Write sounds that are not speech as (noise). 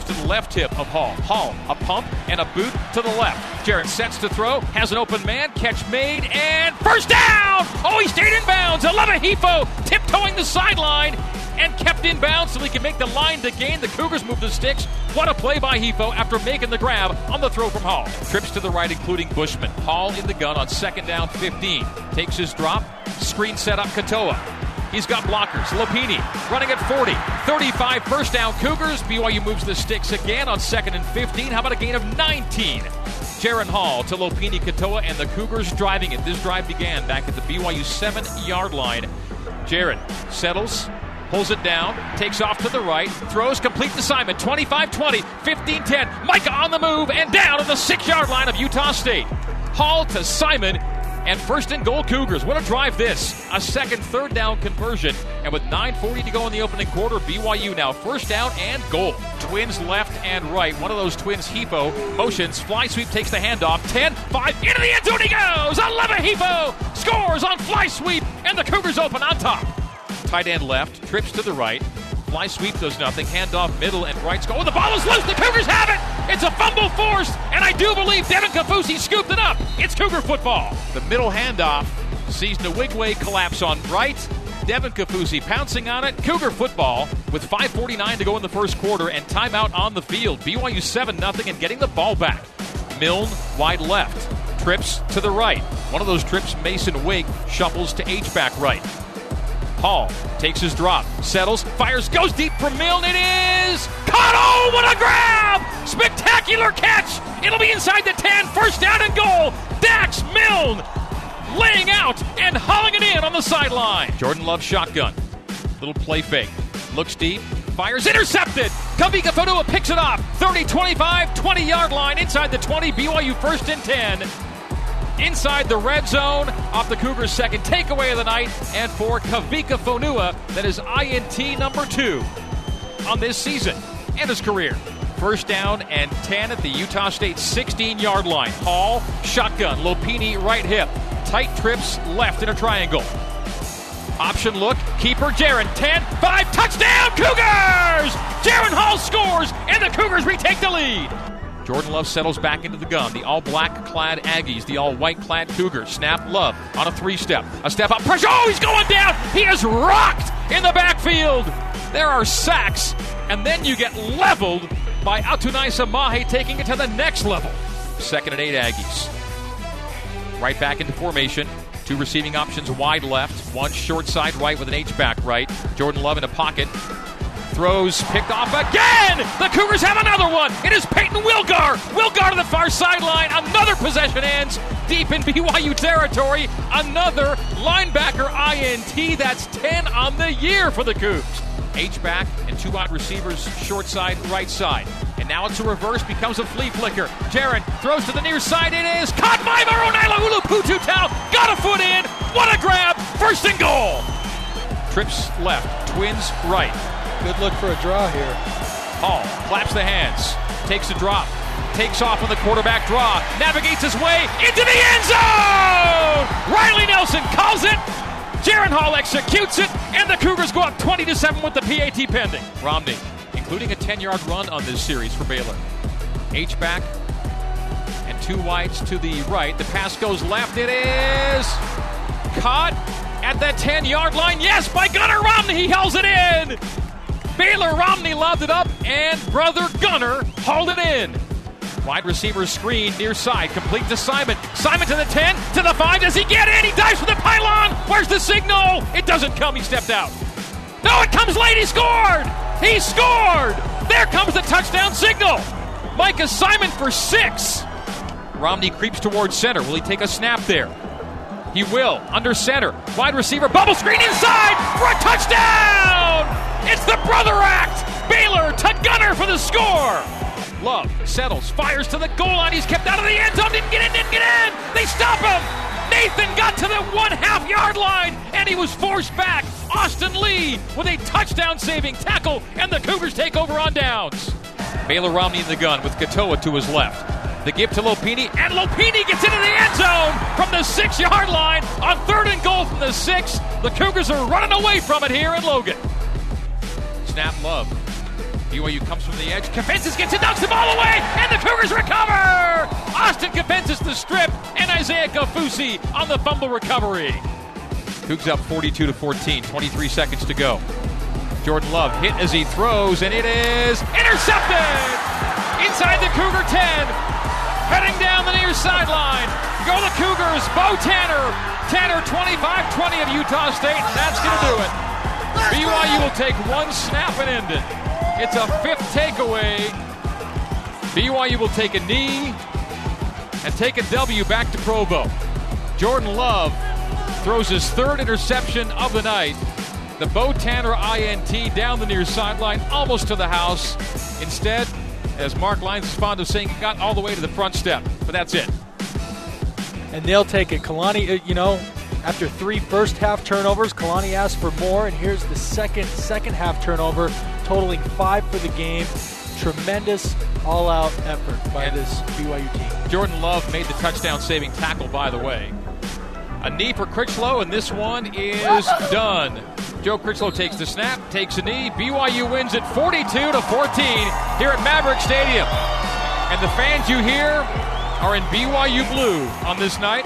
moves to the left hip of Hall. Hall, a pump and a boot to the left. Jaren sets to throw, has an open man, catch made, and first down! Oh, he stayed in bounds. Aleva tiptoeing the sideline and kept in bounds so he can make the line to gain. The Cougars move the sticks. What a play by Hifo after making the grab on the throw from Hall. Trips to the right, including Bushman. Hall in the gun on second down 15. Takes his drop. Screen set up Katoa. He's got blockers. Lopini running at 40. 35 first down Cougars. BYU moves the sticks again on second and 15. How about a gain of 19? Jaren Hall to Lopini Katoa and the Cougars driving it. This drive began back at the BYU seven yard line. Jaren settles, pulls it down, takes off to the right, throws complete to Simon, 25 20, 15 10. Micah on the move and down at the six yard line of Utah State. Hall to Simon, and first and goal Cougars. What a drive this. A second, third down conversion. And with 9.40 to go in the opening quarter, BYU now first down and goal. Twins left and right. One of those twins, Hifo, motions. Fly sweep takes the handoff. 10, 5, into the end zone he goes. 11 Hifo scores on fly sweep, and the Cougars open on top. Tight end left, trips to the right. Fly sweep does nothing. Handoff middle and right. Go. Oh, the ball is loose. The Cougars have it. It's a fumble forced, and I do believe Devin Kaufusi scooped it up. It's Cougar football. The middle handoff sees Nwigwe collapse on right. Devin Kaufusi pouncing on it. Cougar football with 5:49 to go in the first quarter and timeout on the field. BYU 7 0 and getting the ball back. Milne wide left. Trips to the right. One of those trips, Mason Wake shuffles to H back right. Hall takes his drop, settles, fires, goes deep for Milne. It is caught. Oh, what a grab! Spectacular catch. It'll be inside the 10. First down and goal. Dax Milne laying out and hauling it in on the sideline. Jordan Love shotgun. Little play fake. Looks deep. Fires intercepted. Kavika Fonua picks it off. 30 25, 20 yard line inside the 20. BYU first and 10 inside the red zone off the Cougars' second takeaway of the night. And for Kavika Fonua, that is INT number two on this season and his career. First down and 10 at the Utah State 16 yard line. Hall, shotgun, Lopini right hip. Tight trips left in a triangle. Option look, keeper Jaren, 10, 5, touchdown Cougars! Jaren Hall scores, and the Cougars retake the lead. Jordan Love settles back into the gun. The all black clad Aggies, the all white clad Cougars. Snap Love on a three step. A step up. Pressure. Oh, he's going down. He is rocked in the backfield. There are sacks. And then you get leveled by Atunaisa Mahe taking it to the next level. Second and eight Aggies. Right back into formation. Two receiving options wide left, one short side right with an H back right. Jordan Love in a pocket. Throws picked off again. The Cougars have another one. It is Payton Wilgar. Wilgar to the far sideline. Another possession ends deep in (laughs) BYU territory. Another linebacker INT. That's 10 on the year for the Cougs. H back and two wide receivers, short side, right side. And now it's a reverse, becomes a flea flicker. Jaren throws to the near side. It is caught by Maronela Ulupututau. Got a foot in. What a grab. First and goal. Trips left, twins right. Good look for a draw here. Hall claps the hands, takes a drop, takes off on the quarterback draw, navigates his way into the end zone. Riley Nelson calls it. Jaren Hall executes it, and the Cougars go up 20 to 7 with the PAT pending. Romney, including a 10-yard run on this series for Baylor. H back and two wides to the right. The pass goes left. It is caught at the 10-yard line. Yes, by Gunner Romney. He hauls it in. Baylor Romney lobbed it up, and brother Gunner hauled it in. Wide receiver screen near side, complete to Simon. Simon to the 10, to the 5. Does he get in? He dives for the pylon. Where's the signal? It doesn't come. He stepped out. No, it comes late. He scored. He scored. There comes the touchdown signal. Micah Simon for six. Romney creeps towards center. Will he take a snap there? He will. Under center. Wide receiver. Bubble screen inside for a touchdown. It's the brother act. Baylor to Gunner for the score. Love settles, fires to the goal line. He's kept out of the end zone. Didn't get in, didn't get in. They stop him. Nathan got to the one half yard line and he was forced back. Austin Lee with a touchdown saving tackle, and the Cougars take over on downs. Baylor Romney in the gun with Katoa to his left. The give to Lopini, and Lopini gets into the end zone from the six yard line on third and goal from the six. The Cougars are running away from it here in Logan. Snap Love. BYU comes from the edge. Kapensis gets it, knocks the ball away, and the Cougars recover! Austin Kapensis the strip, and Isaiah Kaufusi on the fumble recovery. Cougs up 42 to 14, 23 seconds to go. Jordan Love hit as he throws, and it is intercepted! Inside the Cougar 10, heading down the near sideline. Go the Cougars, Bo Tanner. Tanner 25-20 of Utah State, and that's going to do it. BYU will take one snap and end it. It's a fifth takeaway. BYU will take a knee and take a W back to Provo. Jordan Love throws his third interception of the night. The Bo Tanner INT down the near sideline, almost to the house. Instead, as Mark Lyons is fond of saying, he got all the way to the front step. But that's it. And they'll take it. Kalani, uh, you know, after three first half turnovers, Kalani asked for more, and here's the second second half turnover, totaling five for the game. Tremendous all out effort by And- this BYU team. Jordan Love made the touchdown saving tackle, by the way. A knee for Critchlow, and this one is done. Joe Critchlow takes the snap, takes a knee. BYU wins it 42 to 14 here at Maverick Stadium. And the fans you hear are in BYU blue on this night.